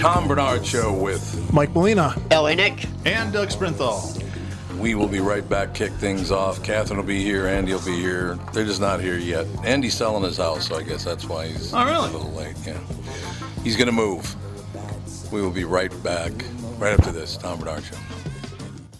Tom Barnard Show with Mike Molina. LA Nick. And Doug Sprinthal. We will be right back, kick things off. Catherine will be here, Andy will be here. They're just not here yet. Andy's selling his house, so I guess that's why he's Oh, really? a little late. Yeah. He's going to move. We will be right back, right after this. Tom Barnard Show.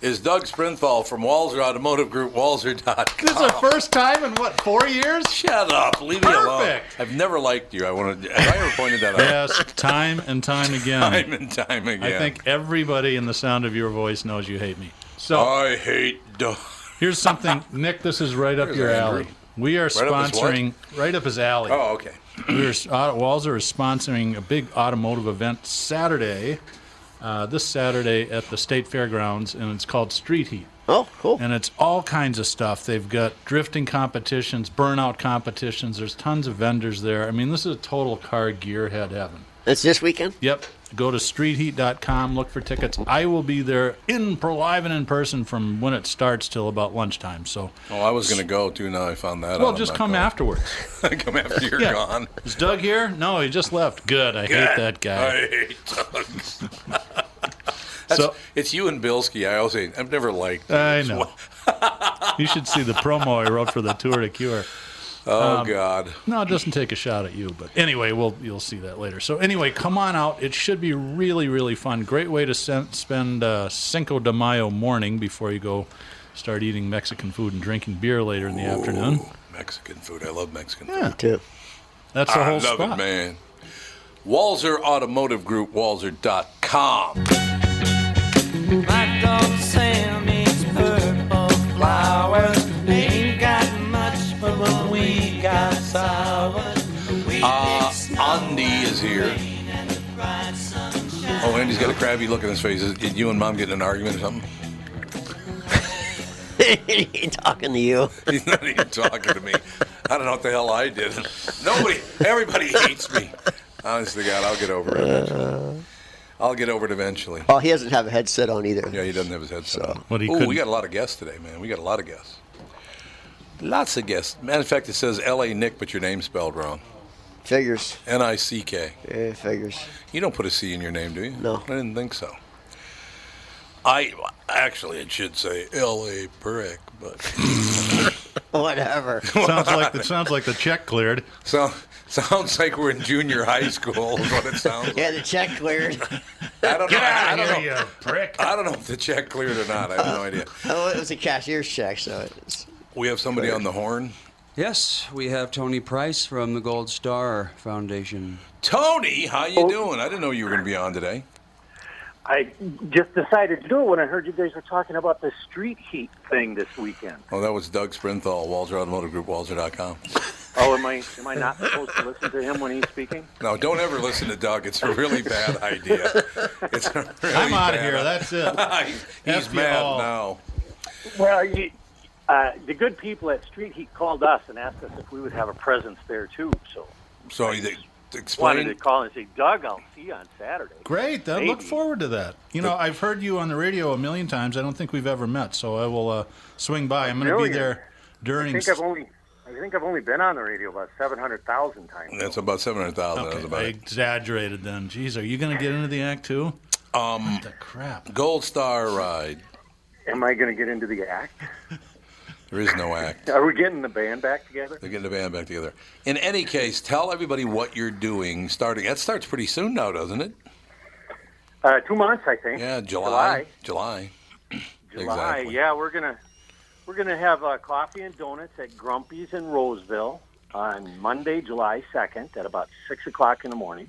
is Doug Sprinthal from Walser Automotive Group, walser.com. This is the first time in what, four years? Shut up. Leave me alone. Perfect. I've never liked you. I want to. Have I ever pointed that out? Yes, time and time again. Time and time again. I think everybody in the sound of your voice knows you hate me. So I hate Doug. here's something, Nick. This is right up Here's your Andrew. alley. We are Right up sponsoring right up his alley. Oh, okay. We're, uh, Walser is sponsoring a big automotive event Saturday, uh, this Saturday at the State Fairgrounds, and it's called Street Heat. Oh, cool. And it's all kinds of stuff. They've got drifting competitions, burnout competitions. There's tons of vendors there. I mean, this is a total car gearhead heaven. It's this weekend? Yep. Go to streetheat.com, look for tickets. I will be there in live and in person from when it starts till about lunchtime. So, Oh, I was going to go too. Now I found that out. well, I'm just come going. afterwards. come after you're Yeah. gone. Is Doug here? No, he just left. Good. I hate that guy. I hate Doug. So- it's you and Bilski. I always say I've never liked. you. I know. You should see the promo I wrote for the Tour de Cure. Oh Um, God. No, it doesn't take a shot at you, but anyway, we'll you'll see that later. So anyway, come on out. It should be really really fun. Great way to sen- spend uh, Cinco de Mayo morning before you go start eating Mexican food and drinking beer later in the afternoon. Mexican food. I love Mexican food. Yeah, too. That's the I whole love spot. it, man. Walser Automotive Group, walser.com. My dog is here. Oh, Andy's got a crabby look on his face. Is is you and Mom getting in an argument or something? he talking to you. He's not even talking to me. I don't know what the hell I did. Nobody, everybody hates me. Honest to God, I'll get over it. Eventually. I'll get over it eventually. Oh, he doesn't have a headset on either. Yeah, he doesn't have his headset on. What he Ooh, we got a lot of guests today, man. We got a lot of guests. Lots of guests. Matter of fact, it says L.A. Nick, but your name's spelled wrong. Figures. N-I-C-K. Yeah, figures. You don't put a C in your name, do you? No. I didn't think so. I actually it should say L.A. Prick, but Whatever. sounds like the sounds like the check cleared. so sounds like we're in junior high school. Is what it sounds. like. Yeah, the check cleared. I don't know. I don't know. prick. I don't know if the check cleared or not. I have no idea. oh, it was a cashier's check, so it's. We have somebody on the horn. Yes, we have Tony Price from the Gold Star Foundation. Tony, how you doing? I didn't know you were going to be on today. I just decided to do it when I heard you guys were talking about the street heat thing this weekend. Oh, that was Doug Sprinthal, Walser Automotive Group, Walser.com. Oh, am I am I not supposed to listen to him when he's speaking? No, don't ever listen to Doug. It's a really bad idea. It's really I'm out of here. That's it. he's he's mad now. Well, you, uh, the good people at Street Heat called us and asked us if we would have a presence there too. So So they, wanted to explain. call and say, Doug, I'll see you on Saturday. Great. I look forward to that. You know, I've heard you on the radio a million times. I don't think we've ever met, so I will uh, swing by. I'm going to be million? there I during. think I've only, I think I've only been on the radio about seven hundred thousand times. That's about seven hundred thousand. Okay, That's about I it. exaggerated then. Jeez, are you going to get into the act too? Um, The crap. Gold Star ride. Am I going to get into the act? There is no act. Are we getting the band back together? They're getting the band back together. In any case, tell everybody what you're doing. Starting that starts pretty soon now, doesn't it? Uh, two months, I think. Yeah, July. July. July. Exactly. Yeah, we're gonna we're gonna have uh, coffee and donuts at Grumpy's in Roseville on Monday, July second, at about six o'clock in the morning.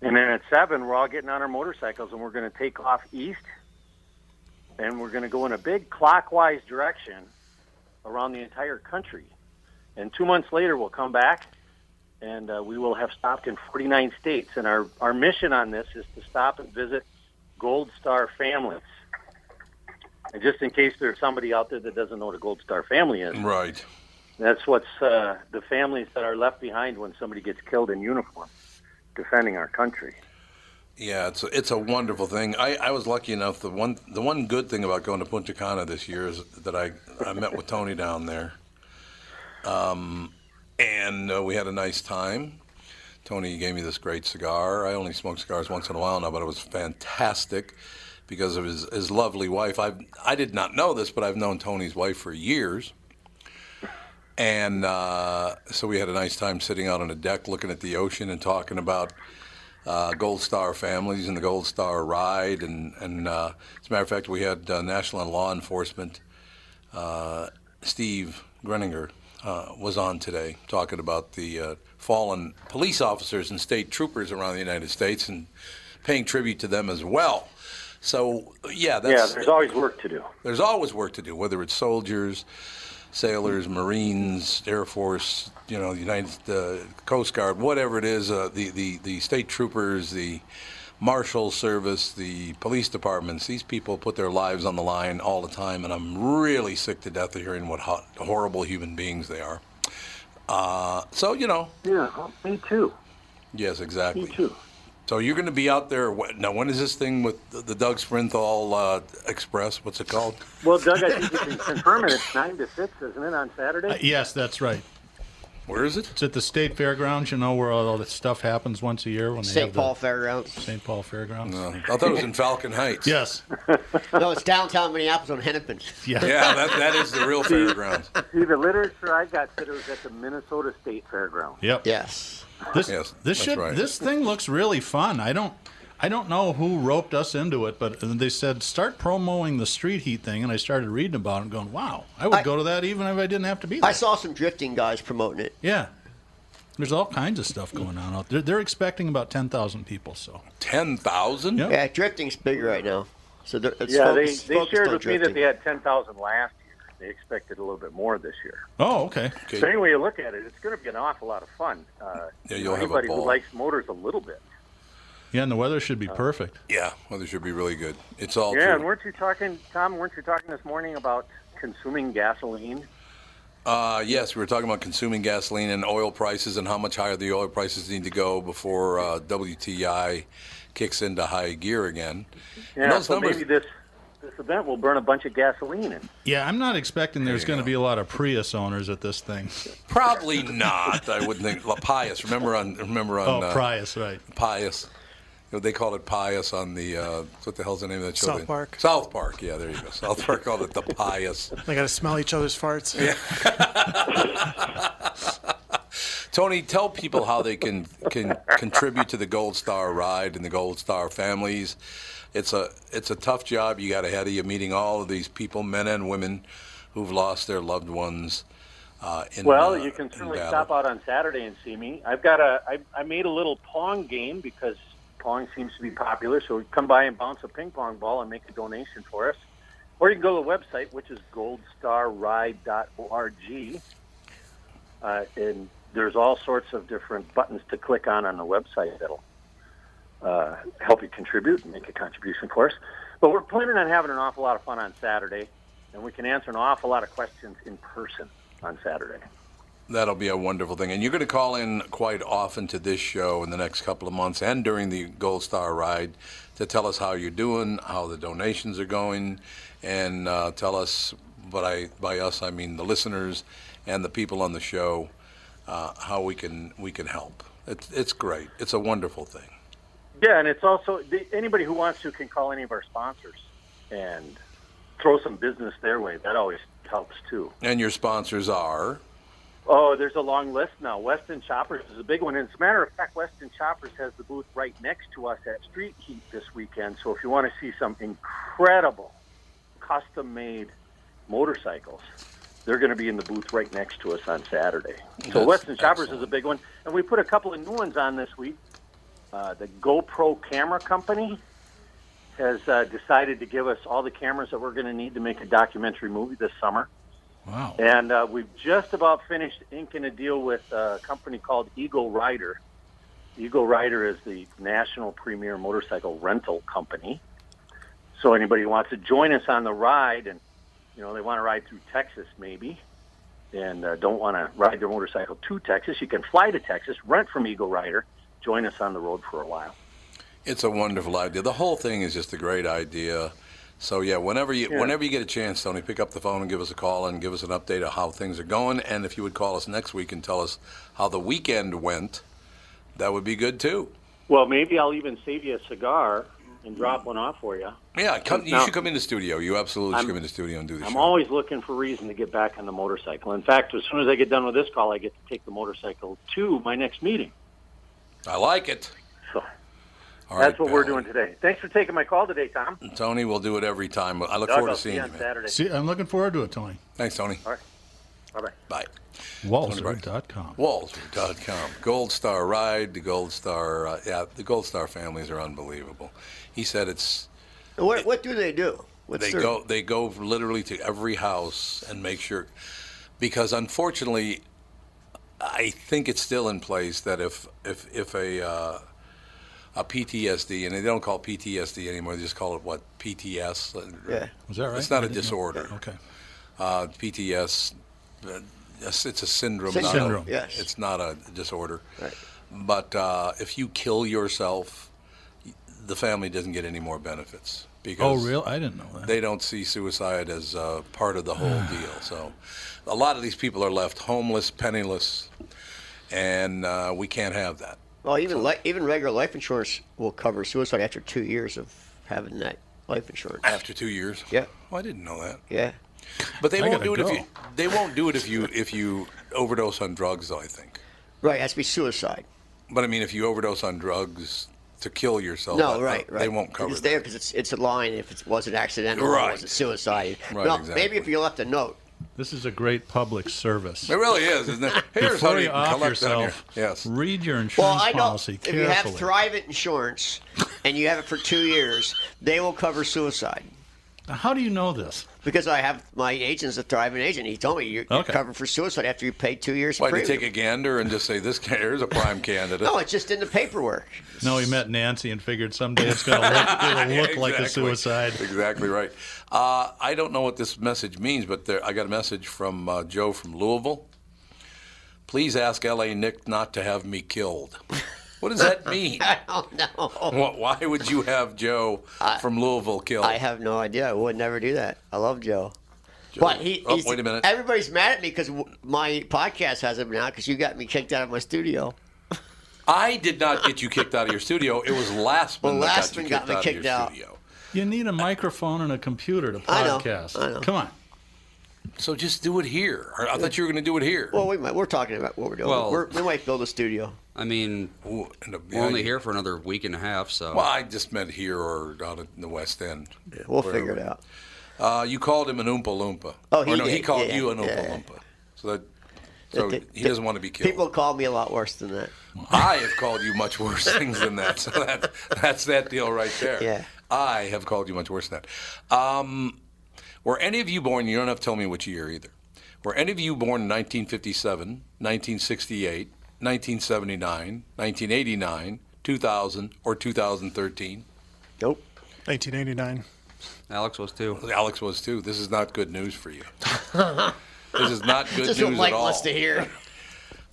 And then at seven, we're all getting on our motorcycles and we're gonna take off east, and we're gonna go in a big clockwise direction around the entire country. And two months later, we'll come back. And uh, we will have stopped in 49 states. And our, our mission on this is to stop and visit Gold Star families. And just in case there's somebody out there that doesn't know what a Gold Star family is, Right. that's what's uh, the families that are left behind when somebody gets killed in uniform, defending our country. Yeah, it's a, it's a wonderful thing. I, I was lucky enough. The one the one good thing about going to Punta Cana this year is that I I met with Tony down there, um, and uh, we had a nice time. Tony gave me this great cigar. I only smoke cigars once in a while now, but it was fantastic because of his, his lovely wife. I I did not know this, but I've known Tony's wife for years. And uh, so we had a nice time sitting out on a deck looking at the ocean and talking about uh, Gold Star families and the Gold Star ride. And, and uh, as a matter of fact, we had uh, National Law Enforcement, uh, Steve Greninger, uh, was on today talking about the uh, fallen police officers and state troopers around the United States and paying tribute to them as well. So, yeah, that's, yeah, there's always work to do. there's always work to do, whether it's soldiers, sailors, Marines, Air Force, you know, the United uh, Coast Guard, whatever it is, uh, the, the, the state troopers, the Marshal Service, the police departments, these people put their lives on the line all the time, and I'm really sick to death of hearing what ho- horrible human beings they are. Uh, so, you know, Yeah, me too. yes, exactly. Me too. So you're going to be out there. Now, when is this thing with the, the Doug Sprinthal uh, Express? What's it called? Well, Doug, I think you can confirm it. It's nine to six, isn't it, on Saturday? Uh, yes, that's right. Where is it? It's at the state fairgrounds. You know where all this stuff happens once a year when they St. have Paul Fairgrounds. St. Paul Fairgrounds. No, I thought it was in Falcon Heights. Yes. No, it's downtown Minneapolis on Hennepin. Yeah. Yeah, that, that is the real fairgrounds. See, the literature I got said it was at the Minnesota State Fairgrounds. Yep. Yes. This Yes, this should right. this thing looks really fun. I don't I don't know who roped us into it, but they said start promoting the street heat thing, and I started reading about it and going, wow, I would I- go to that even if I didn't have to be there. I saw some drifting guys promoting it. yeah. There's all kinds of stuff going on out there. They're expecting about 10,000 people, so. Ten thousand. Yep. Yeah, drifting's big right now. So they're- it's Yeah, they, focused, they focused shared on with me that they had 10,000 last year. They expected a little bit more this year. Oh, okay. Okay. So any way you look at it, it's going to be an awful lot of fun. Uh, Yeah, you you'll know, have a anybody ball. who likes motors a little bit. Yeah, and the weather should be Uh, perfect. Yeah, weather should be really good. It's all Yeah, and weren't you talking, Tom? Weren't you talking this morning about consuming gasoline? Uh, yes, we were talking about consuming gasoline and oil prices and how much higher the oil prices need to go before uh, WTI kicks into high gear again. Yeah, those so numbers- maybe this this event will burn a bunch of gasoline. And Yeah, I'm not expecting there's you going to be a lot of Prius owners at this thing. Probably not. I wouldn't think. La Pius. Remember on. Remember on. Oh, uh, Prius, right. Pius. You know, they called it Pius on the. Uh, what the hell's the name of that show? South Park. South Park. Yeah, there you go. South Park called it the Pius. They got to smell each other's farts. Yeah. Tony, tell people how they can can contribute to the Gold Star ride and the Gold Star families. It's a it's a tough job you got ahead of you, meeting all of these people, men and women, who've lost their loved ones. Uh, in, well, uh, you can in certainly stop out on Saturday and see me. I've got a. I, I made a little pong game because pong seems to be popular. So come by and bounce a ping pong ball and make a donation for us. Or you can go to the website, which is goldstarride.org. Uh, and there's all sorts of different buttons to click on on the website that'll uh, help you contribute and make a contribution for us. But we're planning on having an awful lot of fun on Saturday, and we can answer an awful lot of questions in person on Saturday. That'll be a wonderful thing. And you're going to call in quite often to this show in the next couple of months and during the Gold Star ride to tell us how you're doing, how the donations are going, and uh, tell us, but I, by us, I mean the listeners and the people on the show, uh, how we can, we can help. It's, it's great. It's a wonderful thing. Yeah, and it's also anybody who wants to can call any of our sponsors and throw some business their way. That always helps too. And your sponsors are? Oh, there's a long list now. Weston Choppers is a big one. And as a matter of fact, Weston Choppers has the booth right next to us at Street Heat this weekend. So if you want to see some incredible custom-made motorcycles, they're going to be in the booth right next to us on Saturday. So That's Weston Choppers excellent. is a big one, and we put a couple of new ones on this week. Uh, the GoPro camera company has uh, decided to give us all the cameras that we're going to need to make a documentary movie this summer. Wow. And uh, we've just about finished inking a deal with a company called Eagle Rider. Eagle Rider is the national premier motorcycle rental company. So anybody who wants to join us on the ride, and you know they want to ride through Texas maybe, and uh, don't want to ride their motorcycle to Texas, you can fly to Texas, rent from Eagle Rider, join us on the road for a while. It's a wonderful idea. The whole thing is just a great idea. So yeah, whenever you Yeah. whenever you get a chance, Tony, pick up the phone and give us a call and give us an update of how things are going. And if you would call us next week and tell us how the weekend went, that would be good too. Well, maybe I'll even save you a cigar and drop one off for you. Yeah, come, you Now- should come in the studio. You absolutely I'm- should come in the studio and do this. I'm show. always looking for reason to get back on the motorcycle. In fact, as soon as I get done with this call, I get to take the motorcycle to my next meeting. I like it. So All that's right, what we're doing today. Thanks for taking my call today, Tom. Tony, we'll do it every time. I look Doug, forward I'll to seeing you you, on man. Saturday. See, I'm looking forward to it, Tony. Thanks, Tony. All right. Bye-bye. Bye. Walser.com. Walser.com. Gold Star Ride, the Gold Star, uh, yeah, the Gold Star families are unbelievable. He said it's What, what do they do? What's they their- go they go literally to every house and make sure because unfortunately I think it's still in place that if if if a uh, a PTSD and they don't call it PTSD anymore they just call it what PTS Yeah. Was that right? it's not I a didn't know. disorder Okay. uh, PTS uh, it's a syndrome Syndrome, not a- yes. it's not a disorder Right. but uh, if you kill yourself the family doesn't get any more benefits because Oh, real? I didn't know that. they don't see suicide as uh, part of the whole deal. So a lot of these people are left homeless, penniless, and uh, we can't have that. Well, even li- even regular life insurance will cover suicide after two years of having that life insurance. After two years. Yeah. Oh, I didn't know that. Yeah. But they I won't gotta do it if you. They won't do it if you if you overdose on drugs, though. I think. Right. It has to be suicide. But I mean, if you overdose on drugs to kill yourself, No, right, right. They won't cover It's that. there because it's it's a line if it wasn't accidental or was it suicide. Right, no, exactly. maybe if you left a note. This is a great public service. It really is, isn't it? Here's Before how you you off collect on your yes. read your insurance Well, insurance I know policy if you have carefully. Thrivent insurance and you have it for two years, they will cover suicide. Now, How do you know this? Because I have my agent's a Thrivent agent. He told me you're, you're Okay. covered for suicide after you pay two years. Why, to premium. take a gander and just say this guy here's a prime candidate? No, it's just in the paperwork. No, he met Nancy and figured someday it's going to look, it'll look like a suicide. Exactly right. Uh, I don't know what this message means, but there, I got a message from uh, Joe from Louisville. Please ask L.A. Nick not to have me killed. What does that mean? I don't know. Why would you have Joe from Louisville killed? I have no idea. I would never do that. I love Joe. Joe- But he, oh, wait a minute. everybody's mad at me because my podcast has him now because you got me kicked out of my studio. I did not get you kicked out of your studio. It was Lastman Well, that Lastman got you got kicked me out of kicked your out. studio. You need a microphone and a computer to I know, podcast. I know. Come on. So just do it here. I thought you were going to do it here. Well, we might, we're talking about what we're doing. Well- we're, we might build a studio. I mean, Ooh, and the- we're only here for another week and a half, so. Well, I just meant here or out in the West End. We'll Wherever. figure it out. Uh, you called him an Oompa Loompa. Oh, he or no, he called yeah, you an Oompa yeah. Loompa. So that so The- he doesn't want to be killed. People call me a lot worse than that. I have called you much worse things than that. So that that's that deal right there. Yeah. I have called you much worse than that. Um, were any of you born? You don't have to tell me which year either. Were any of you born in 1957, 1968, 1979, 1989, 2000, or 2013? Nope. 1989. Alex was too. Alex was too. This is not good news for you. this is not good Just news what Mike at all. wants to hear.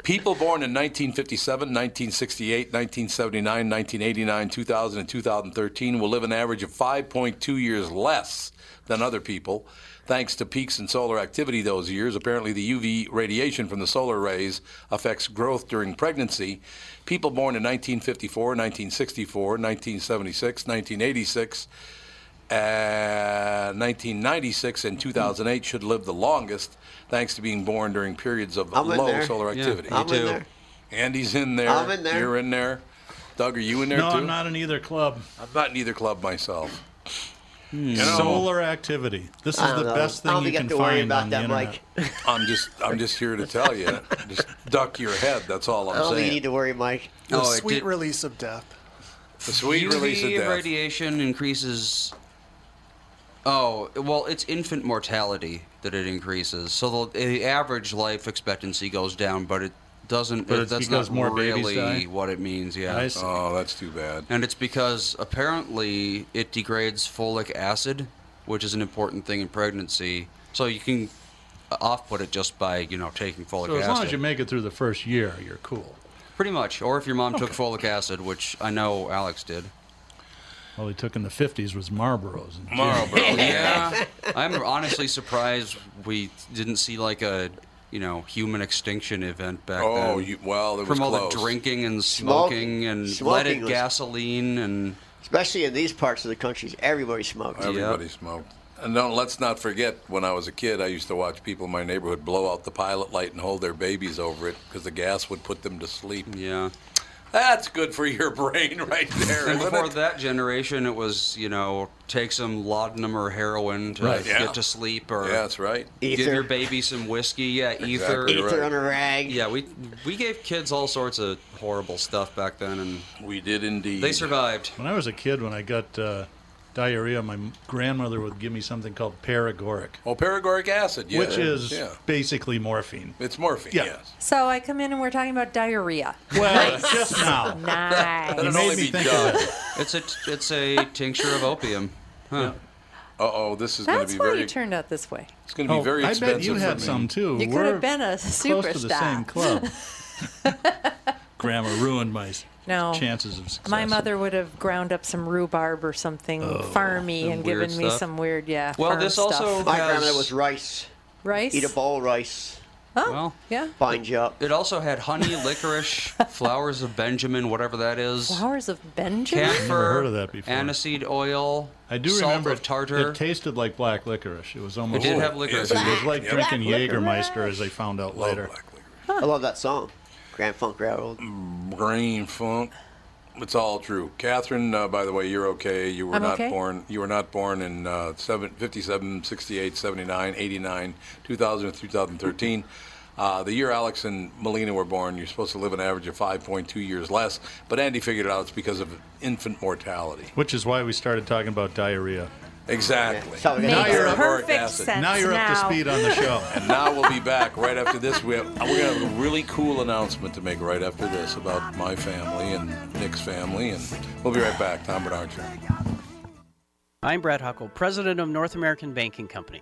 People born in 1957, 1968, 1979, 1989, 2000, and 2013 will live an average of 5.2 years less than other people, thanks to peaks in solar activity those years. Apparently, the UV radiation from the solar rays affects growth during pregnancy. People born in 1954, 1964, 1976, 1986, uh, 1996 and 2008 should live the longest, thanks to being born during periods of I'm in low there. solar Yeah, activity. me I'm in too. there. Andy's in there. I'm in there. You're in there. Doug, are you in there No, too? I'm not in either club. I'm not in either club myself. Hmm. Solar activity. This is I don't the know. best don't thing you can you have to worry find about on that, the internet. Mike. I'm just I'm just here to tell you. Just duck your head. That's all I'm I'm don't think you saying. need to worry, Mike. The Oh, it sweet did- release of death. The sweet UV release of death. radiation increases. Oh well, it's infant mortality that it increases. So the, the average life expectancy goes down, but it doesn't. But it- it's that's because not more babies really die? what it means. Yeah. I see. Oh, that's too bad. And it's because apparently it degrades folic acid, which is an important thing in pregnancy. So you can off-put it just by you know taking folic acid. So as acid. long as you make it through the first year, you're cool. Pretty much. Or if your mom took folic acid, which I know Alex did. All he took in the 50s was Marlboros. Marlboro. Yeah. I'm honestly surprised we didn't see like a, you know, human extinction event back oh, then. Oh, you, well, it was From all close. the drinking and Smoke- smoking and smoking leaded was- gasoline and Especially in these parts of the country, everybody smoked. Everybody smoked. And don't, let's not forget, when I was a kid, I used to watch people in my neighborhood blow out the pilot light and hold their babies over it because the gas would put them to sleep. yeah. That's good for your brain right there, And isn't before it? that generation, it was you know take some laudanum or heroin to Right. Yeah. get to sleep or Yeah, that's right. give your baby some whiskey. Yeah, ether. Exactly Ether right. on a rag. Yeah, we we gave kids all sorts of horrible stuff back then, and We did indeed. they survived. When I was a kid, when I got uh, diarrhea, my grandmother would give me something called Paregoric, Oh, paregoric acid, yeah. which is yeah. basically morphine. It's morphine, Yeah. yes. So I come in and we're talking about diarrhea. Well, just now. Nice. That'd made me think Doug. of it. It's a it's a tincture of opium. Huh. Uh-oh, this is going to That's be why very. you turned out this way. It's going to be Oh, very I expensive bet you had some too. You could have been a superstar. close to the same club. Grandma ruined my No. chances of success. My mother would have ground up some rhubarb or something oh, farmy and weird given me some weird, yeah. Well, farm this stuff. also My has, grandmother was rice. rice. Eat a bowl of rice. Oh, Well, yeah. Bind you up. it also had honey, licorice, flowers of Benjamin, whatever that is, Flowers of Benjamin. camphor, Never heard of that before. aniseed oil. I do salt remember of tartar. It tasted like black licorice. It was almost. It did like- have licorice. yes, in It it. was like Yep. drinking Black Jägermeister, as they found out Love later. black licorice. I love that song. Grand Funk Railroad. Brain funk. It's all true. Catherine, uh, by the way, you're okay. You were I'm not okay. born. You were not born in uh, seven, 57, 68, 79, 89, 2000, 2013. Uh, the year Alex and Melina were born, you're supposed to live an average of 5.2 years less. But Andy figured it out it's because of infant mortality. Which is why we started talking about diarrhea. Exactly. Yeah, Makes Now you're up- perfect sense now you're up to speed on the show. And now we'll be back right after this. We have, we're going to have a really cool announcement to make right after this about my family and Nick's family. And we'll be right back. Tom Barnard Show. I'm Brad Huckle, president of North American Banking Company.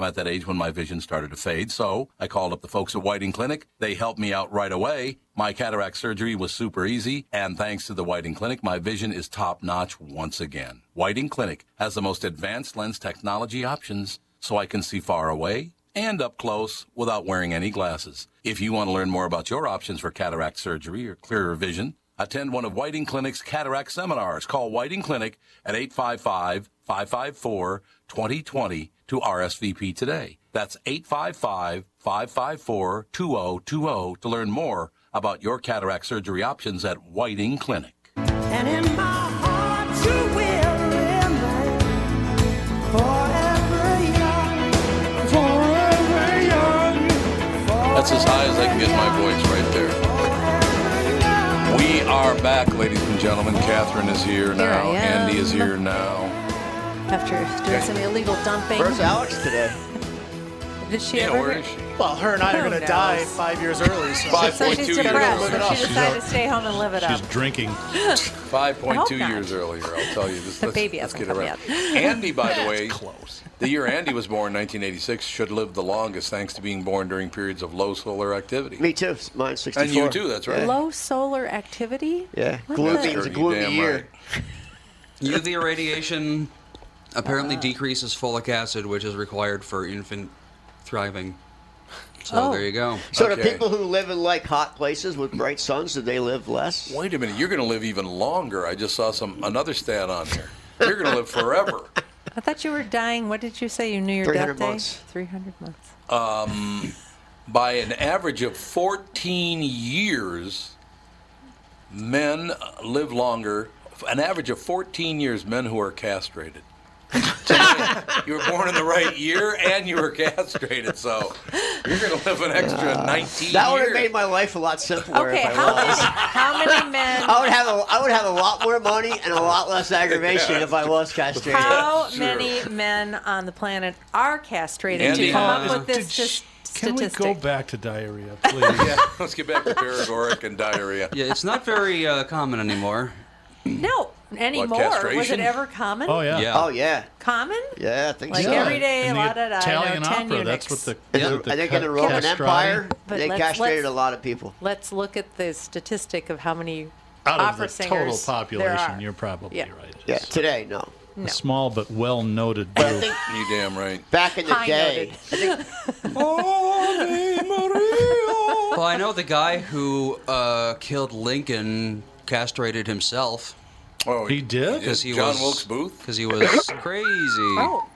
I'm at that age when my vision started to fade, so I called up the folks at Whiting Clinic. They helped me out right away. My cataract surgery was super easy, and thanks to the Whiting Clinic, my vision is top notch once again. Whiting Clinic has the most advanced lens technology options, so I can see far away and up close without wearing any glasses. If you want to learn more about your options for cataract surgery or clearer vision, attend one of Whiting Clinic's cataract seminars. Call Whiting Clinic at 855 554 2020 to RSVP today. That's 855 554 2020 to learn more about your cataract surgery options at Whiting Clinic. And in my heart you will forever young, forever young. That's as high as I can get my voice right there. We are back, ladies and gentlemen. Catherine is here now. I Andy is here now. After doing some illegal dumping. Where's Alex today? Did she Yeah, ever? where is she? Well, her and I are oh, going to die five years early. So. Five So she's years depressed. So she decided to stay home and live it She's up. She's drinking. Five I point hope two not. years earlier. I'll tell you. This, The let's, baby let's hasn't get it come yet. Andy, by the way, close. The year Andy was born, 1986, should live the longest thanks to being born during periods of low solar activity. Me too. Mine's 64. And you too. That's right. Low solar activity? Yeah. What Gloomy. the- It's a gloomy year. right. UV irradiation apparently Uh. decreases folic acid, which is required for infant thriving. So Oh. there you go. So do Okay. people who live in like hot places with bright suns, do they live less? Wait a minute. You're going to live even longer. I just saw some another stat on here. You're going to live forever. I thought you were dying. What did you say? You knew your 300 death day? 300 months. Um, by an average of 14 years, men live longer. An average of 14 years, men who are castrated. To me, you were born in the right year and you were castrated, so you're going to live an extra 19 That would have made my life a lot simpler. Okay, if I how was. many, how many men? I would have a, I would have a lot more money and a lot less aggravation if I was castrated. How Sure. many men on the planet are castrated Andy, to come uh, up with this Did just Can we go back to diarrhea, please? yeah, let's get back to paregoric and diarrhea. Yeah, it's not very uh, common anymore. No, anymore. Was it castration? ever common? Oh yeah. Yeah. Oh yeah, Common? yeah, I think Like so. every day, In the la da da. Italian 10 opera. eunuchs. That's what the. And Yeah. the- the I think in the Roman castrati- Empire, But they let's- castrated let's- a lot of people. Let's look at the statistic of how many Out of opera the singers total there population, are. you're probably Yeah. right. Yeah, It's today no. No. A small but well noted But I group. think You damn right. back in the High day, noted. Well, I know the guy who uh, killed Lincoln castrated himself Oh, He did? because he John was Wilkes Booth? because he was crazy. Oh,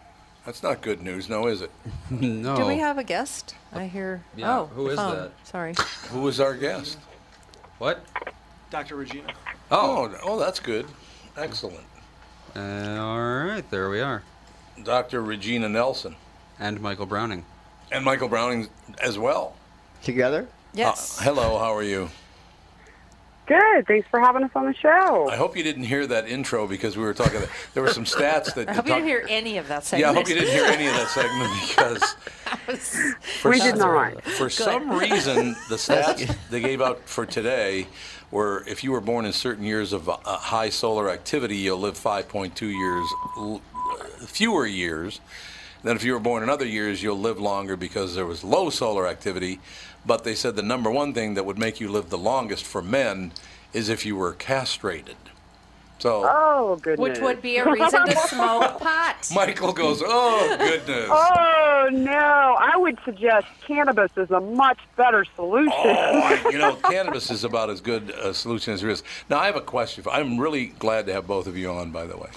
That's not good news, no, is it? no. do we have a guest? I hear. Yeah, oh, who is phone. that? Sorry. Who was our guest? what? Dr. Regina. Oh, Oh, oh, that's good. Excellent. uh, all right. There we are. Dr. Regina Nelson. And Michael Browning. And Michael Browning as well. together. Yes. Uh, hello, how are you? Good. Thanks for having us on the show. I hope you didn't hear that intro because we were talking. There were some stats that. I hope you didn't hear any of that Yeah, segment. I hope you didn't hear any of that segment because for We did some, not. For some reason, the stats they gave out for today were if you were born in certain years of uh, high solar activity, you'll live 5.2 years l- fewer years. Then if you were born in other years, you'll live longer because there was low solar activity. But they said the number one thing that would make you live the longest for men is if you were castrated. So Oh, goodness. Which would be a reason to smoke pot. Michael goes, "Oh goodness." Oh, no. I would suggest cannabis is a much better solution. Oh, I, you know, cannabis is about as good a solution as there is. Now, I have a question. For, I'm really glad to have both of you on, by the way.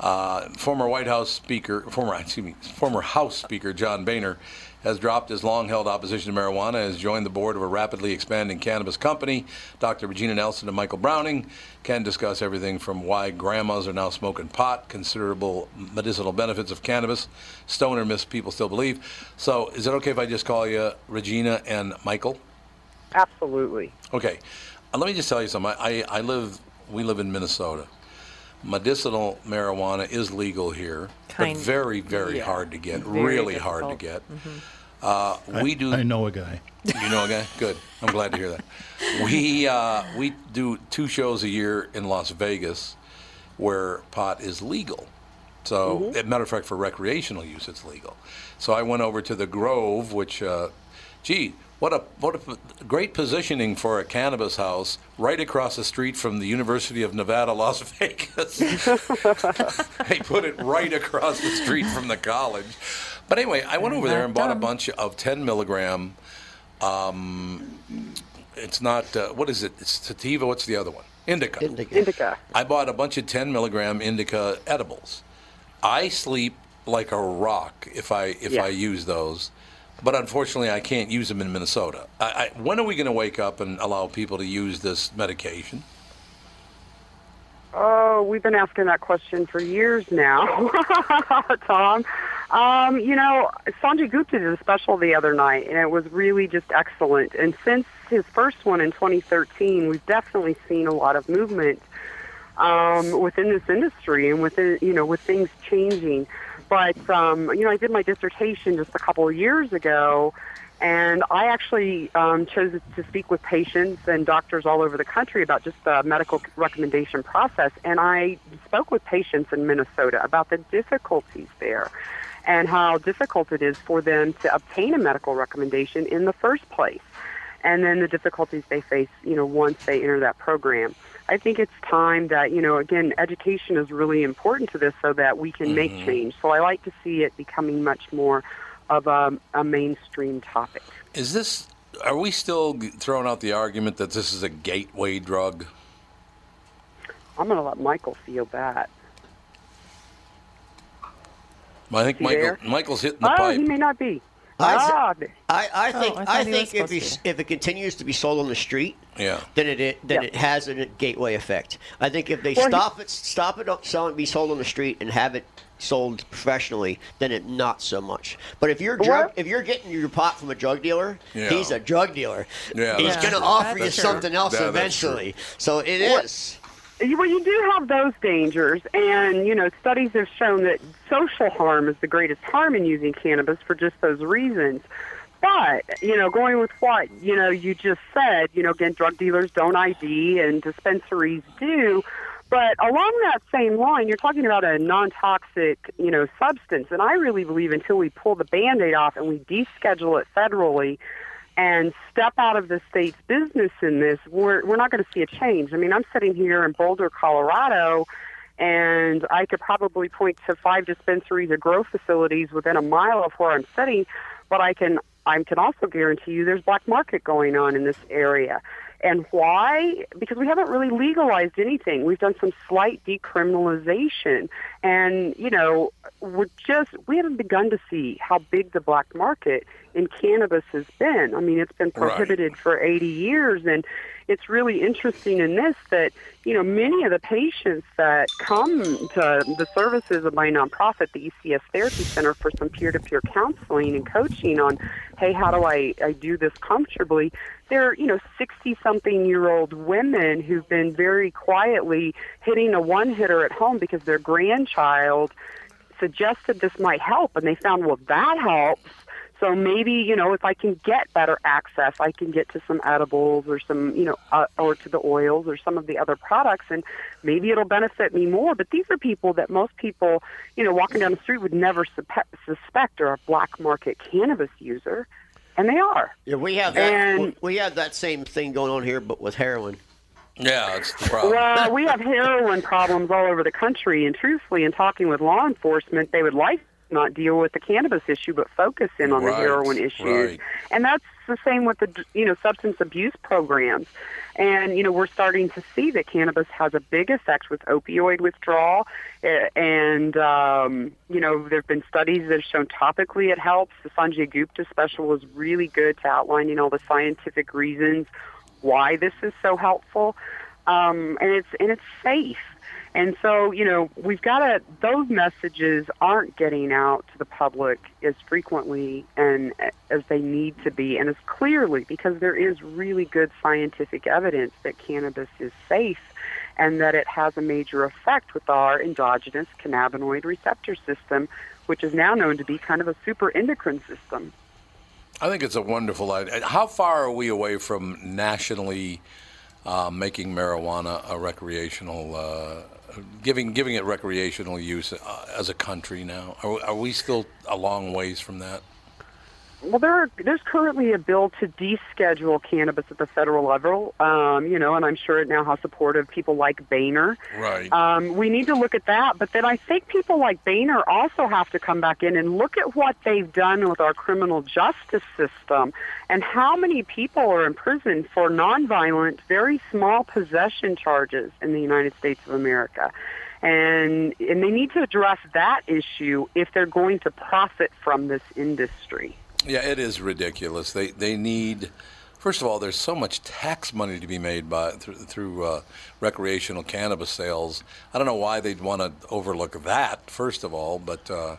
Uh, former White House Speaker, former excuse me, former House Speaker John Boehner has dropped his long-held opposition to marijuana and has joined the board of a rapidly expanding cannabis company. Dr. Regina Nelson and Michael Browning can discuss everything from why grandmas are now smoking pot, considerable medicinal benefits of cannabis, stoner myths people still believe. So, is it okay if I just call you Regina and Michael? Absolutely. Okay, uh, let me just tell you something. I, I live, we live in Minnesota. Medicinal marijuana is legal here, Kind- but very, very yeah. hard to get. Very really hard to difficult. get. Uh, we do. I know a guy. You know a guy? Good. I'm glad to hear that. We uh, we do two shows a year in Las Vegas, where pot is legal. So, as a matter of fact, for recreational use, it's legal. So I went over to the Grove, which, uh, gee, what a what a p- great positioning for a cannabis house right across the street from the University of Nevada, Las Vegas. they put it right across the street from the college. But anyway, I went over there and bought a bunch of 10 milligram. Um, it's not uh, what is it? It's sativa. What's the other one? Indica. Indica. Indica. I bought a bunch of 10 milligram indica edibles. I sleep like a rock if I if Yeah. I use those. But unfortunately, I can't use them in Minnesota. I, I, when are we going to wake up and allow people to use this medication? Oh, we've been asking that question for years now, Tom. Um, you know, Sanjay Gupta did a special the other night, and it was really just excellent. And since his first one in 2013, we've definitely seen a lot of movement um, within this industry and within, you know, with things changing. But, um, you know, I did my dissertation just a couple of years ago, and I actually um, chose to speak with patients and doctors all over the country about just the medical recommendation process. And I spoke with patients in Minnesota about the difficulties there and how difficult it is for them to obtain a medical recommendation in the first place. And then the difficulties they face, you know, once they enter that program. I think it's time that, you know, again, education is really important to this so that we can make mm-hmm. change. So I like to see it becoming much more of a, a mainstream topic. Is this? Are we still throwing out the argument that this is a gateway drug? I'm going to let Michael feel that. I think Michael? Michael's hitting the oh, pipe. he may not be. I, I, I think I I, think if you, if it continues to be sold on the street, Yeah. then it, it then Yeah. it has a gateway effect. I think if they Well, he- stop it stop it up selling be sold on the street and have it sold professionally, then it not so much. But if you're drug What? if you're getting your pot from a drug dealer, Yeah. he's a drug dealer. Yeah, he's going to true. offer you true. something else Yeah, that's true. eventually. So it is. Well, you do have those dangers, and you know studies have shown that social harm is the greatest harm in using cannabis for just those reasons. But you know, going with what you know you just said, you know, again, drug dealers don't ID and dispensaries do. But along that same line, you're talking about a non-toxic, you know, substance, and I really believe until we pull the Band-Aid off and we deschedule it federally, and step out of the state's business in this, we're, we're not going to see a change. I mean, I'm sitting here in Boulder, Colorado, and I could probably point to five dispensaries or grow facilities within a mile of where I'm sitting, but I can I can also guarantee you there's black market going on in this area. And why? Because we haven't really legalized anything. We've done some slight decriminalization. And, you know, we're just, we haven't begun to see how big the black market in cannabis has been. I mean, it's been Right. prohibited for 80 years. And it's really interesting in this that, you know, many of the patients that come to the services of my nonprofit, the ECS Therapy Center, for some peer to peer counseling and coaching on, hey, how do I, I do this comfortably? They're, you know, 60 something year old women who've been very quietly hitting a one hitter at home because their grandchild suggested this might help and they found well that helps so maybe you know if i can get better access i can get to some edibles or some you know uh, or to the oils or some of the other products and maybe it'll benefit me more but these are people that most people you know walking down the street would never suspe- suspect are a black market cannabis user and they are Yeah, we have that. And- we have that same thing going on here, but with heroin. Yeah, that's the problem. Well, we have heroin problems all over the country, and truthfully, in talking with law enforcement, they would like to not deal with the cannabis issue, but focus in on Right, the heroin issues. right. And that's the same with the you know substance abuse programs. And you know we're starting to see that cannabis has a big effect with opioid withdrawal, and um, you know there have been studies that have shown topically it helps. The Sanjay Gupta special was really good to outlining all the scientific reasons why this is so helpful, um, and it's and it's safe. And so, you know, we've got to, those messages aren't getting out to the public as frequently and as they need to be, and as clearly, because there is really good scientific evidence that cannabis is safe and that it has a major effect with our endogenous cannabinoid receptor system, which is now known to be kind of a super endocrine system. I think it's a wonderful idea. How far are we away from nationally uh, making marijuana a recreational, uh, giving giving it recreational use uh, as a country now? Are, are we still a long ways from that? Well, there are, there's currently a bill to deschedule cannabis at the federal level, um, you know, and I'm sure it now has support of people like Boehner. Right. Um, we need to look at that, but then I think people like Boehner also have to come back in and look at what they've done with our criminal justice system and how many people are in prison for nonviolent, very small possession charges in the United States of America. and and they need to address that issue if they're going to profit from this industry. Yeah, it is ridiculous. They they need. First of all, there's so much tax money to be made by through, through uh, recreational cannabis sales. I don't know why they'd want to overlook that. First of all, but uh,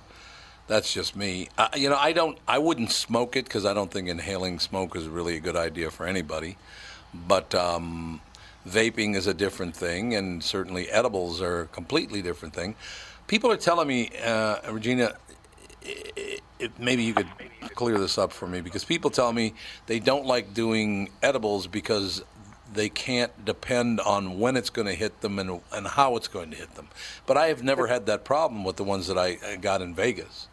that's just me. You know, I don't. I wouldn't smoke it because I don't think inhaling smoke is really a good idea for anybody. But um, vaping is a different thing, and certainly edibles are a completely different thing. People are telling me, uh, Regina, it, maybe you could clear this up for me because people tell me they don't like doing edibles because they can't depend on when it's going to hit them and, and how it's going to hit them. But I have never had that problem with the ones that I, I got in Vegas.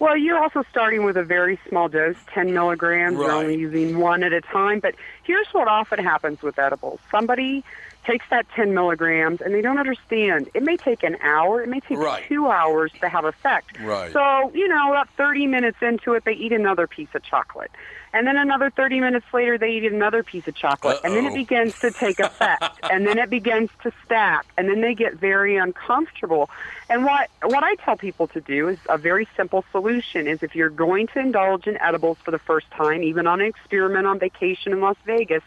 Well, you're also starting with a very small dose, 10 milligrams. Right. You're only using one at a time. But here's what often happens with edibles somebody takes that 10 milligrams and they don't understand. It may take an hour, it may take Right. two hours to have effect. Right. So, you know, about 30 minutes into it, they eat another piece of chocolate. And then another 30 minutes later, they eat another piece of chocolate. And then it begins to take effect. and then it begins to stack. And then they get very uncomfortable. And what, what I tell people to do is a very simple solution is if you're going to indulge in edibles for the first time, even on an experiment on vacation in Las Vegas,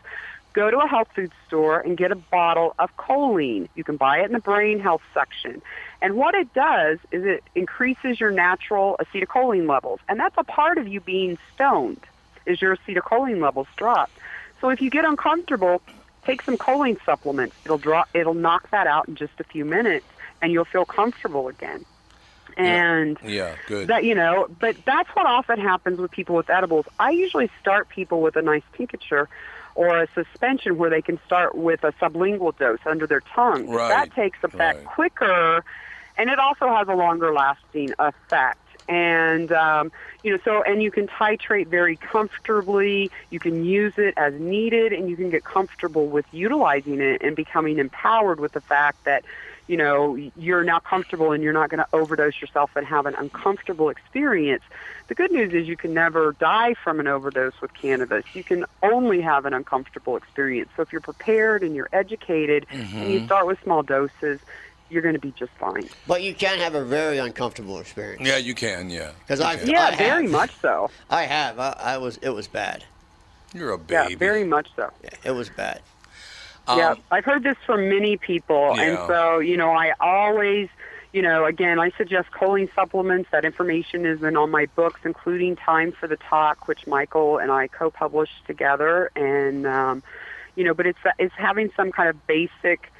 go to a health food store and get a bottle of choline. You can buy it in the brain health section. And what it does is it increases your natural acetylcholine levels. And that's a part of you being stoned, is your acetylcholine levels drop. So if you get uncomfortable, take some choline supplements. It'll drop it'll knock that out in just a few minutes and you'll feel comfortable again. And Yeah, good. that you know, but that's what often happens with people with edibles. I usually start people with a nice tincture or a suspension where they can start with a sublingual dose under their tongue. Right, That takes effect right. quicker, and it also has a longer lasting effect. And um, you know, so and you can titrate very comfortably. You can use it as needed, and you can get comfortable with utilizing it and becoming empowered with the fact that you know you're now comfortable and you're not going to overdose yourself and have an uncomfortable experience. The good news is you can never die from an overdose with cannabis. You can only have an uncomfortable experience. So if you're prepared and you're educated and you Mhm. start with small doses, you're going to be just fine. But you can have a very uncomfortable experience. Yeah, you can. Yeah. Because I can. Yeah, I very have. much so. I have. I, I was. It was bad. You're a baby. Yeah, very much so. Yeah, It was bad. Yeah, Um, I've heard this from many people, and so you know, I always, you know, again, I suggest choline supplements. That information is in all my books, including Time for the Talk, which Michael and I co-published together, and um, you know, but it's it's having some kind of basic,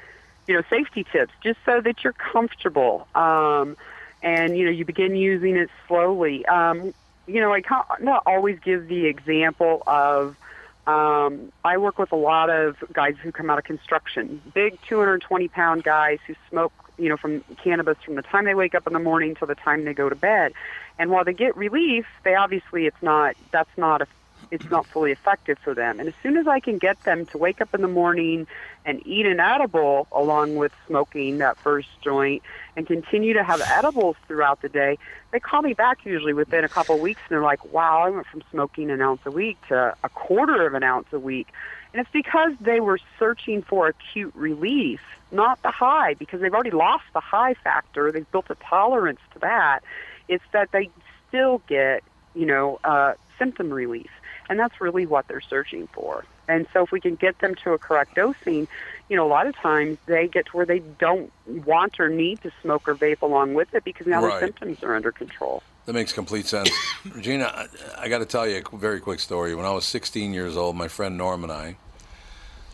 you know, safety tips just so that you're comfortable, um, and you know, you begin using it slowly. Um, you know, I can't not always give the example of um, I work with a lot of guys who come out of construction, big 220 pound guys who smoke, you know, from cannabis from the time they wake up in the morning till the time they go to bed. And while they get relief, they obviously it's not that's not a it's not fully effective for them. And as soon as I can get them to wake up in the morning and eat an edible along with smoking that first joint and continue to have edibles throughout the day, they call me back usually within a couple of weeks and they're like, wow, I went from smoking an ounce a week to a quarter of an ounce a week. And it's because they were searching for acute relief, not the high, because they've already lost the high factor. They've built a tolerance to that. It's that they still get, you know, uh, symptom relief. And that's really what they're searching for. And so if we can get them to a correct dosing, you know, a lot of times they get to where they don't want or need to smoke or vape along with it because now Right. their symptoms are under control. That makes complete sense. Regina, I, I got to tell you a very quick story. When I was 16 years old, my friend Norm and I,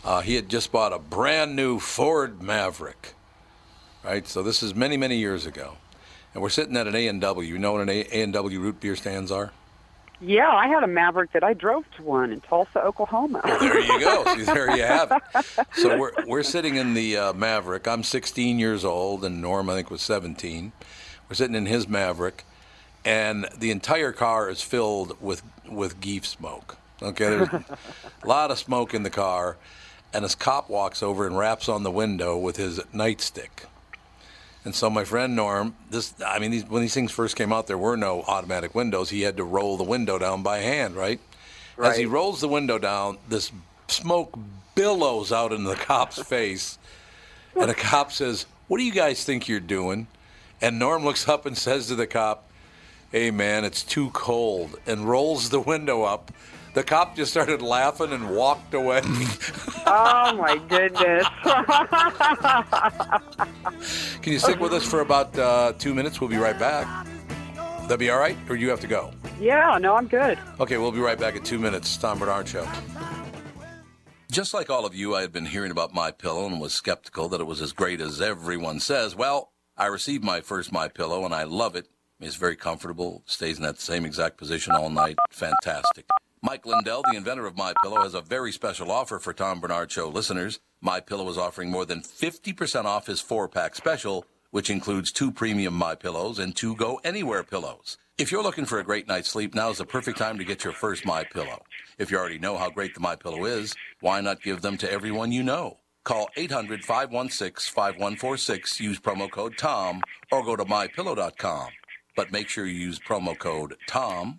uh, he had just bought a brand new Ford Maverick. Right, so this is many, many years ago, and we're sitting at an A and W. You know what an A and W root beer stands are? Yeah, I had a Maverick that I drove to one in Tulsa, Oklahoma. There you go. There you have it. So we're we're sitting in the uh, Maverick. I'm 16 years old, and Norm I think was 17. We're sitting in his Maverick, and the entire car is filled with with geef smoke. Okay, there's a lot of smoke in the car, and this cop walks over and raps on the window with his nightstick. And so my friend Norm, this I mean, these, when these things first came out, there were no automatic windows. He had to roll the window down by hand, right? As he rolls the window down, this smoke billows out into the cop's face, and the cop says, What do you guys think you're doing? And Norm looks up and says to the cop, Hey, man, it's too cold, and rolls the window up. The cop just started laughing and walked away. Oh my goodness. Can you stick with us for about uh, two minutes? We'll be right back. That be all right, or you have to go? yeah, no, I'm good. Okay, we'll be right back in two minutes. Tom Barnard Show. Just like all of you, I had been hearing about My Pillow and was skeptical that it was as great as everyone says. Well, I received my first My Pillow and I love it. It's very comfortable, stays in that same exact position all night. Fantastic. Mike Lindell, the inventor of My Pillow, has a very special offer for Tom Barnard Show listeners. My Pillow is offering more than 50% off his four-pack special, which includes two premium My Pillows and two Go Anywhere pillows. If you're looking for a great night's sleep, now is the perfect time to get your first My Pillow. If you already know how great the My Pillow is, why not give them to everyone you know? Call 800-516-5146, use promo code TOM, or go to mypillow.com. But make sure you use promo code TOM.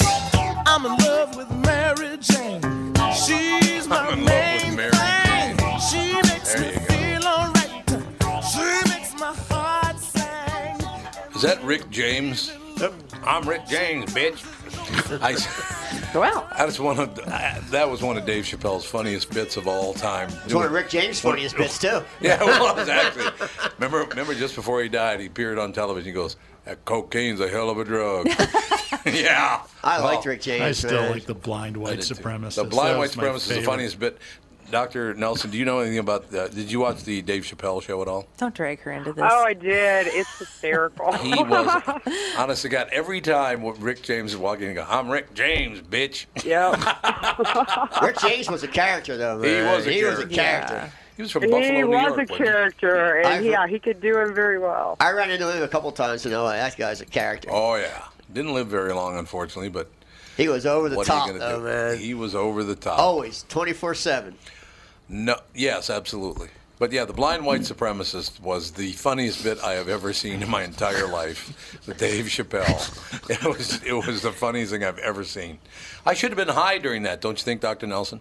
I'm in love with Mary Jane. She's my I'm in love with main Mary thing. She makes There me go. feel alright. She makes my heart sing. Is that Rick James? I'm Rick James, bitch. I, well, I just want to. That was one of Dave Chappelle's funniest bits of all time. It's one of Rick James' funniest bits too. Yeah, it was actually. Remember, remember, just before he died, he appeared on television. He goes, "That cocaine's a hell of a drug." yeah, I Well, liked Rick James. I still man. like the blind white supremacist. The blind That white was supremacist is the funniest bit. Doctor Nelson, do you know anything about? Uh, did you watch the Dave Chappelle show at all? Don't drag her into this. Oh, I did. It's hysterical. He was, honest to God, every time Rick James is walking, he go, "I'm Rick James, bitch." Yeah. Rick James was a character, though. He was a he was a character. character. He was from he Buffalo, New was York. a wasn't he? character, and I've- yeah, he could do him very well. I ran into him a couple times, you know, that guy's a character. Oh yeah, didn't live very long, unfortunately, but He was over the what top, though, do? man. He was over the top. Always, 24 7. No, yes, absolutely. But yeah, the blind white supremacist was the funniest bit I have ever seen in my entire life with Dave Chappelle. It was it was the funniest thing I've ever seen. I should have been high during that, don't you think, Dr. Nelson?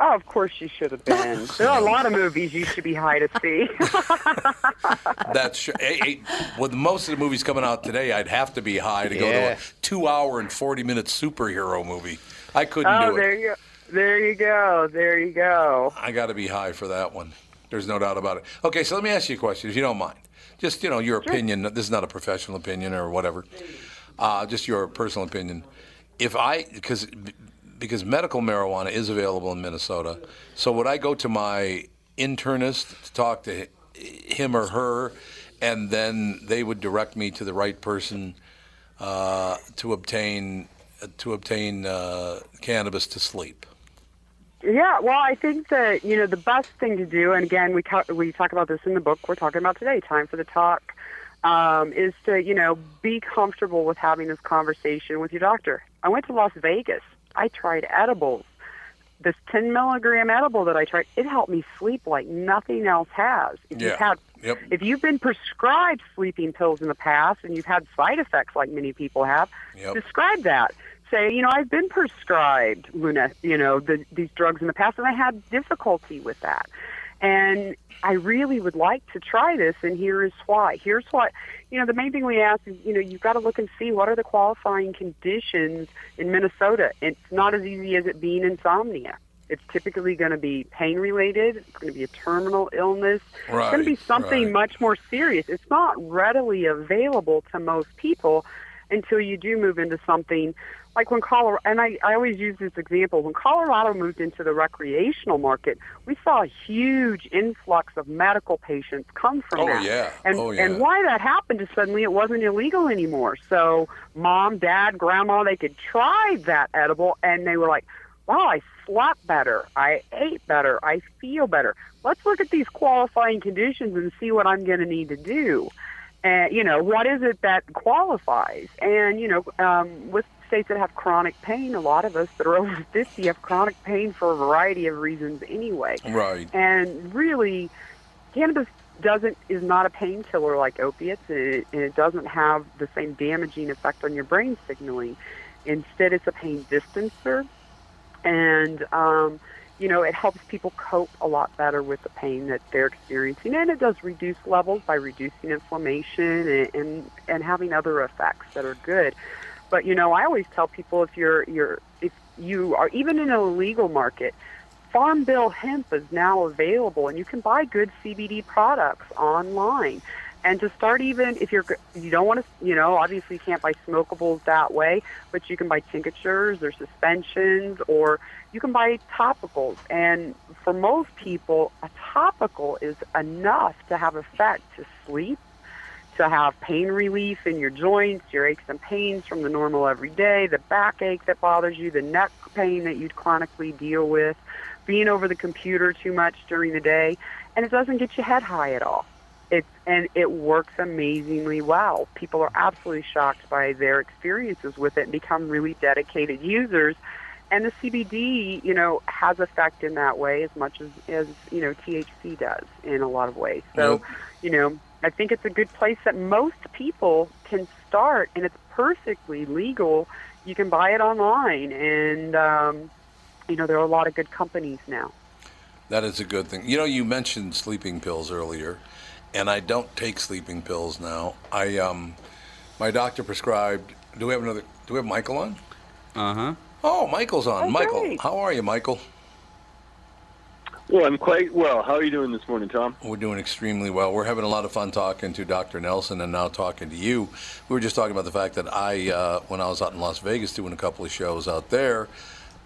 Oh, of course you should have been. There are a lot of movies you should be high to see. That's sure. Hey, hey, with most of the movies coming out today, I'd have to be high to go to a two-hour and forty-minute superhero movie. I couldn't oh, do there you go. There you go. There you go. I got to be high for that one. There's no doubt about it. Okay, so let me ask you a question, if you don't mind. Just you know, your opinion. This is not a professional opinion or whatever. Uh, just your personal opinion. If I because because medical marijuana is available in Minnesota, so would I go to my internist to talk to him or her, and then they would direct me to the right person uh, to obtain to obtain uh, cannabis to sleep. Yeah, well, I think that you know the best thing to do, and again, we talk we talk about this in the book we're talking about today. Time for the talk um, is to you know be comfortable with having this conversation with your doctor. I went to Las Vegas. I tried edibles. This 10 milligram edible that I tried, it helped me sleep like nothing else has. If Yeah. you've had, Yep. if you've been prescribed sleeping pills in the past and you've had side effects like many people have, Yep. describe that. Say, you know, I've been prescribed Luna, you know, the, these drugs in the past, and I had difficulty with that. And I really would like to try this, and here is why. Here's why. You know, the main thing we ask is, you know, you've got to look and see what are the qualifying conditions in Minnesota. It's not as easy as it being insomnia. It's typically going to be pain related. It's going to be a terminal illness. it's going to be something right. much more serious. It's not readily available to most people until you do move into something like when Colorado, and I, I always use this example, when Colorado moved into the recreational market, we saw a huge influx of medical patients come from Oh, that. yeah. And, Oh, yeah. and why that happened is suddenly it wasn't illegal anymore. So mom, dad, grandma, they could try that edible and they were like, wow, I slept better. I ate better. I feel better. Let's look at these qualifying conditions and see what I'm going to need to do. And, you know, what is it that qualifies? And, you know, um, with states that have chronic pain, a lot of us that are over 50 have chronic pain for a variety of reasons anyway. Right. And really, cannabis doesn't is not a painkiller like opiates, and it, and it doesn't have the same damaging effect on your brain signaling. Instead, it's a pain distancer, and um, you know it helps people cope a lot better with the pain that they're experiencing, and it does reduce levels by reducing inflammation and and, and having other effects that are good. But you know, I always tell people if you're you're if you are even in a legal market, Farm Bill hemp is now available, and you can buy good CBD products online. And to start, even if you're you don't want to, you know, obviously you can't buy smokables that way, but you can buy tinctures or suspensions, or you can buy topicals. And for most people, a topical is enough to have effect to sleep, to have pain relief in your joints, your aches and pains from the normal everyday, the backache that bothers you, the neck pain that you'd chronically deal with, being over the computer too much during the day, and it doesn't get you head high at all. It's and it works amazingly well. People are absolutely shocked by their experiences with it and become really dedicated users. And the CBD, you know, has effect in that way as much as as you know THC does in a lot of ways. So, Yep. you know, I think it's a good place that most people can start, and it's perfectly legal. You can buy it online, and um, you know there are a lot of good companies now. That is a good thing. You know, you mentioned sleeping pills earlier, and I don't take sleeping pills now. I um, my doctor prescribed. Do we have another? Do we have Michael on? Uh huh. Oh, Michael's on. Oh, Michael, great. how are you, Michael? Well, I'm quite well. How are you doing this morning, Tom? We're doing extremely well. We're having a lot of fun talking to Dr. Nelson and now talking to you. We were just talking about the fact that I, uh, when I was out in Las Vegas doing a couple of shows out there,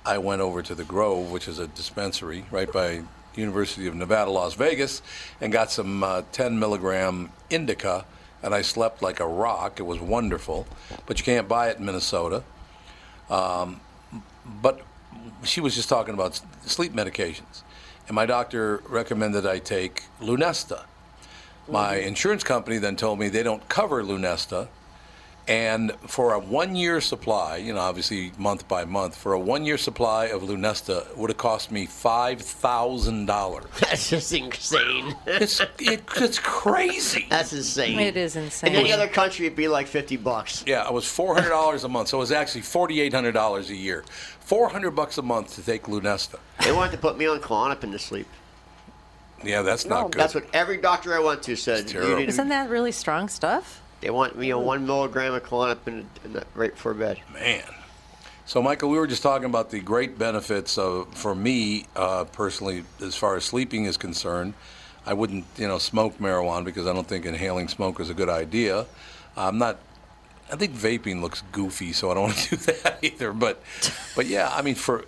I went over to the Grove, which is a dispensary right by University of Nevada, Las Vegas, and got some uh, 10 milligram indica, and I slept like a rock. It was wonderful, but you can't buy it in Minnesota. Um, but she was just talking about sleep medications, and my doctor recommended I take Lunesta. My insurance company then told me they don't cover Lunesta, and for a one-year supply, you know, obviously month by month, for a one-year supply of Lunesta would have cost me five thousand dollars. That's just insane. It's it, it's crazy. That's insane. It is insane. In any other country, it'd be like fifty bucks. Yeah, it was four hundred dollars a month, so it was actually forty-eight hundred dollars a year. Four hundred bucks a month to take Lunesta. They wanted to put me on Klonopin to sleep. Yeah, that's not good. That's what every doctor I went to said. terrible. You Isn't that really strong stuff? They want me on one milligram of Klonopin in right before bed. Man. So, Michael, we were just talking about the great benefits of, for me uh, personally, as far as sleeping is concerned. I wouldn't, you know, smoke marijuana because I don't think inhaling smoke is a good idea. I'm not. I think vaping looks goofy, so I don't want to do that either. But, but yeah, I mean, for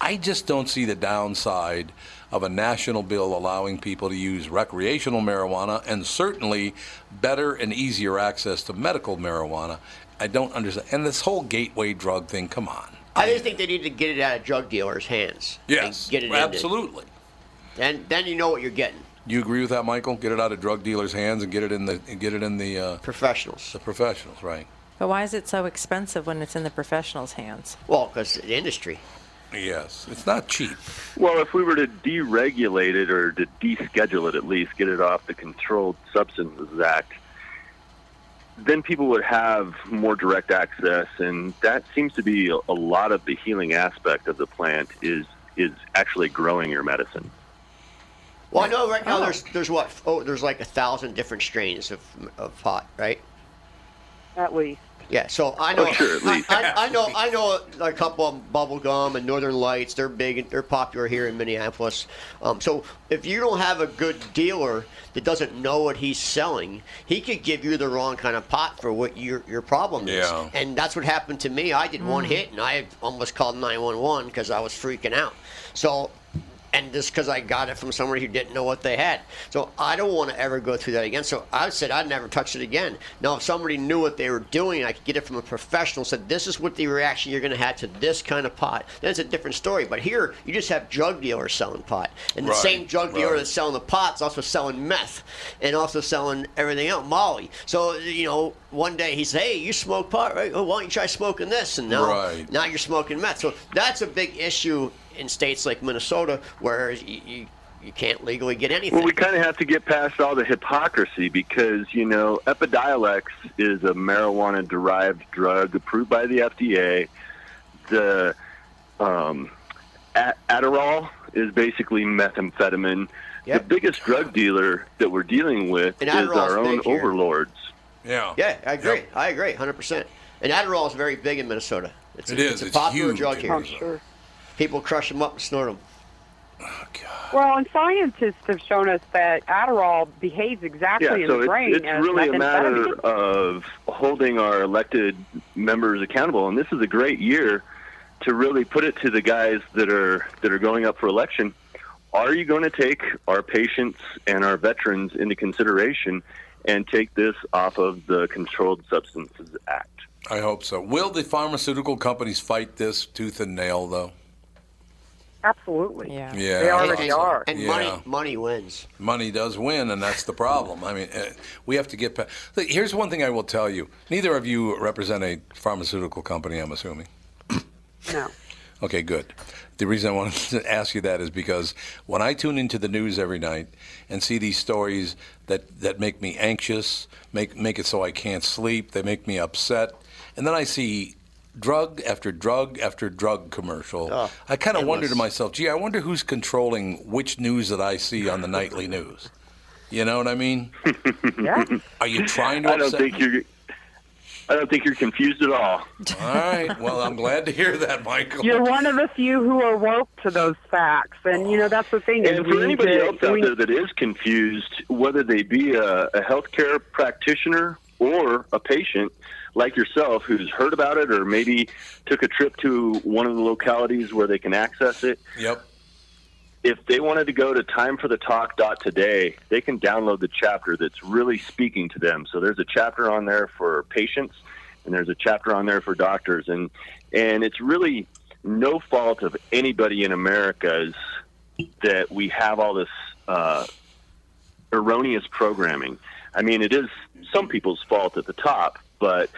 I just don't see the downside of a national bill allowing people to use recreational marijuana and certainly better and easier access to medical marijuana. I don't understand. And this whole gateway drug thing, come on. I just think they need to get it out of drug dealers' hands. Yes, and get it in absolutely. Then, then you know what you're getting. You agree with that, Michael? Get it out of drug dealers' hands and get it in the get it in the uh, professionals. The professionals, right? But why is it so expensive when it's in the professionals' hands? Well, because the industry. Yes, it's not cheap. Well, if we were to deregulate it or to deschedule it at least, get it off the Controlled Substances Act, then people would have more direct access, and that seems to be a, a lot of the healing aspect of the plant is is actually growing your medicine. Well, I know right now Oh. there's there's what oh there's like a thousand different strains of of pot, right? At least. Yeah, so I know. Oh, sure, at least. I, I, I know. I know a couple of Bubblegum and Northern Lights. They're big. They're popular here in Minneapolis. Um, so if you don't have a good dealer that doesn't know what he's selling, he could give you the wrong kind of pot for what your your problem is. Yeah. And that's what happened to me. I did one Mm. hit and I almost called 911 because I was freaking out. So and just because I got it from somebody who didn't know what they had. So I don't want to ever go through that again. So I said I'd never touch it again. Now, if somebody knew what they were doing, I could get it from a professional, said this is what the reaction you're going to have to this kind of pot, then it's a different story. But here, you just have drug dealers selling pot. And the Right, same drug dealer right. that's selling the pot is also selling meth and also selling everything else, Molly. So, you know, one day he said, hey, you smoke pot, right? Oh, why don't you try smoking this? And now, Right. now you're smoking meth. So that's a big issue in states like Minnesota where you, you, you can't legally get anything. Well, we kind of have to get past all the hypocrisy because, you know, Epidiolex is a marijuana derived drug approved by the FDA. The um, A- Adderall is basically methamphetamine. The biggest drug dealer that we're dealing with And is Adderall's our own here. overlords. Yeah. Yeah, I agree. I agree, 100%. And Adderall is very big in Minnesota. It's It a, is. It's a It's popular huge drug in here. Minnesota. People crush them up and snort them. Oh, well, and scientists have shown us that Adderall behaves exactly Yeah, in so the brain it's, it's as really a matter of holding our elected members accountable, and this is a great year to really put it to the guys that are that are going up for election. Are you going to take our patients and our veterans into consideration and take this off of the Controlled Substances Act? I hope so. Will the pharmaceutical companies fight this tooth and nail, though? Absolutely. Yeah. Yeah, They already thought are. And Yeah. money money wins. Money does win, and that's the problem. I mean, uh, we have to get past. Here's one thing I will tell you: neither of you represent a pharmaceutical company. I'm assuming. No. Okay, good. The reason I wanted to ask you that is because when I tune into the news every night and see these stories that, that make me anxious, make make it so I can't sleep, they make me upset, and then I see drug after drug after drug commercial, Oh, I kind of wonder to myself, gee, I wonder who's controlling which news that I see on the nightly news. You know what I mean? Yeah. Are you trying to I don't upset think me? you're. I don't think you're confused at all. All right. Well, I'm glad to hear that, Michael. You're one of the few who are woke to those facts, and you know that's the thing. And for anybody to- else out we- there that is confused, whether they be a, a healthcare practitioner or a patient like yourself who's heard about it or maybe took a trip to one of the localities where they can access it, Yep. if they wanted to go to timeforthetalk.today, they can download the chapter that's really speaking to them. So there's a chapter on there for patients and there's a chapter on there for doctors and and it's really no fault of anybody in America's that we have all this uh, erroneous programming. I mean, it is some people's fault at the top, but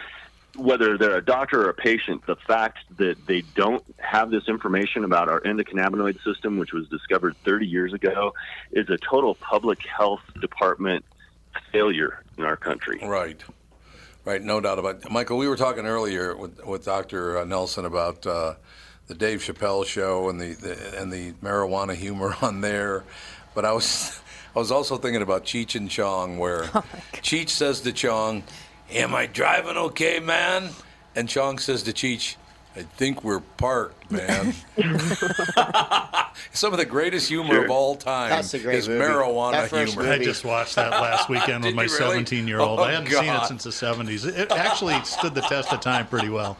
whether they're a doctor or a patient, the fact that they don't have this information about our endocannabinoid system, which was discovered 30 years ago, is a total public health department failure in our country. Right. Right, no doubt about it. Michael, we were talking earlier with, with Dr. Nelson about uh, the Dave Chappelle show and the, the and the marijuana humor on there, but I was I was also thinking about Cheech and Chong, where Cheech says to Chong, "Am I driving okay, man?" And Chong says to Cheech, "I think we're parked, man." Some of the greatest humor of all time That's a great is movie. marijuana That first humor. I just watched that last weekend with my really? 17 year old. Oh, I hadn't seen it since the 70s. It actually stood the test of time pretty well.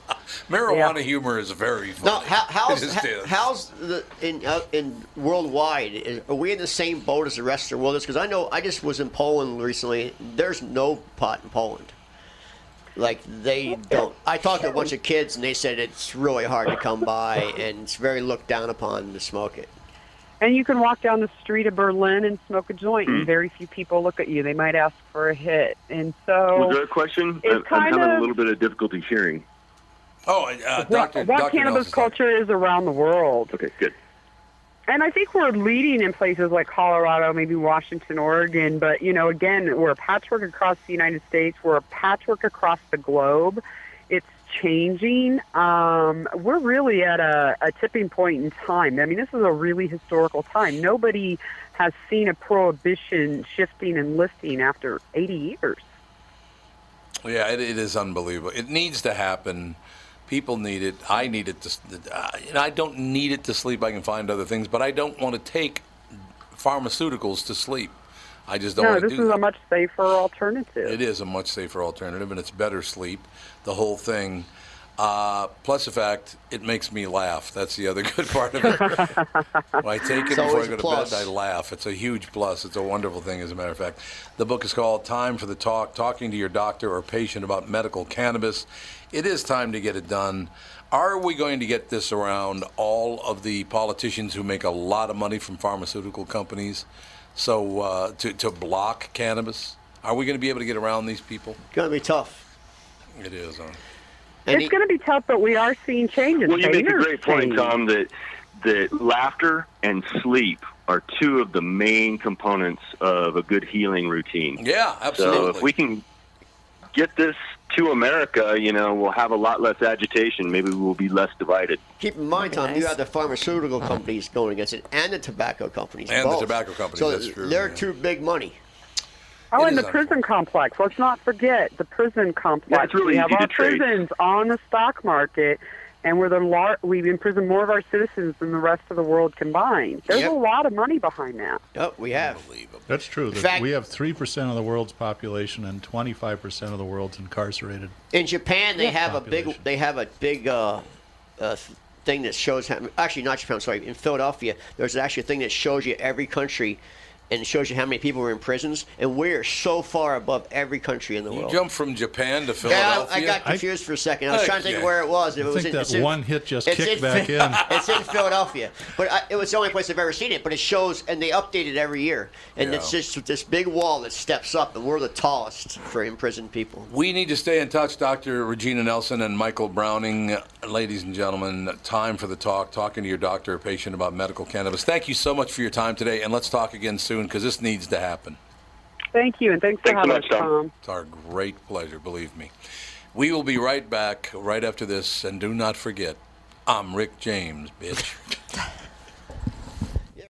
Marijuana humor is very funny. Now, how, how's, It just how- is. how's the in uh, in worldwide? Is, are we in the same boat as the rest of the world? Because I know I just was in Poland recently. There's no pot in Poland. Like they don't. I talked to a bunch of kids and they said it's really hard to come by and it's very looked down upon to smoke it. And you can walk down the street of Berlin and smoke a joint, Hmm. and very few people look at you. They might ask for a hit, and so. Was so there a question? It's I'm, I'm kind having a little bit of difficulty hearing. Oh, uh, what, Doctor what Doctor cannabis Nelson's culture is around the world. Okay, good. And I think we're leading in places like Colorado, maybe Washington, Oregon. But, you know, again, we're a patchwork across the United States. We're a patchwork across the globe. It's changing. Um, we're really at a, a tipping point in time. I mean, this is a really historical time. Nobody has seen a prohibition shifting and lifting after 80 years. Yeah, it, it is unbelievable. It needs to happen. People need it. I need it to. uh, And I don't need it to sleep. I can find other things, but I don't want to take pharmaceuticals to sleep. I just don't no, want to this do is that. a much safer alternative. It is a much safer alternative, and it's better sleep. The whole thing. Uh, plus the fact it makes me laugh. That's the other good part of it. when I take it It's before I go to bed, I laugh. It's a huge plus. It's a wonderful thing, as a matter of fact. The book is called Time for the Talk Talking to Your Doctor or Patient About Medical Cannabis. It is time to get it done. Are we going to get this around all of the politicians who make a lot of money from pharmaceutical companies? So uh, to, to block cannabis? Are we going to be able to get around these people? It's going to be tough. It is, huh? it's going to be tough, but we are seeing changes. Well, you make a great point. Tom, that that laughter and sleep are two of the main components of a good healing routine. Yeah, absolutely. So absolutely. if we can get this to America, you know, we'll have a lot less agitation. Maybe we'll be less divided. Keep in mind, Tom, you have the pharmaceutical companies going against it and the tobacco companies. And the tobacco companies, So that's true, they're yeah. too big money. Oh, It and the prison complex. Let's not forget the prison complex. Yeah, really we have easy to our trace. prisons on the stock market, and we're the lar- we've imprisoned more of our citizens than the rest of the world combined. There's Yep. a lot of money behind that. Oh, we have. That's true. In that fact- we have 3% of the world's population and 25% of the world's incarcerated. In Japan, they Yeah. have a big they have a big uh, uh, thing that shows how actually not Japan. Sorry, in Philadelphia, there's actually a thing that shows you every country. And it shows you how many people were in prisons, and we're so far above every country in the You world. jump from Japan to Yeah, Philadelphia. I, I got confused for a second. I was Heck trying to think yeah. where it was. If I it was think in, that it's in- one hit just kicked in, back in. it's in Philadelphia, but I, it was the only place I've ever seen it. But it shows, and they update it every year, and it's just this big wall that steps up, and we're the tallest for imprisoned people. We need to stay in touch, Dr. Regina Nelson and Michael Browning. Ladies and gentlemen, time for the talk, talking to your doctor or patient about medical cannabis. Thank you so much for your time today, and let's talk again soon because this needs to happen. Thank you, and thanks for Thanks so having much, us, Tom. Tom. It's our great pleasure, believe me. We will be right back right after this, and do not forget, I'm Rick James, bitch.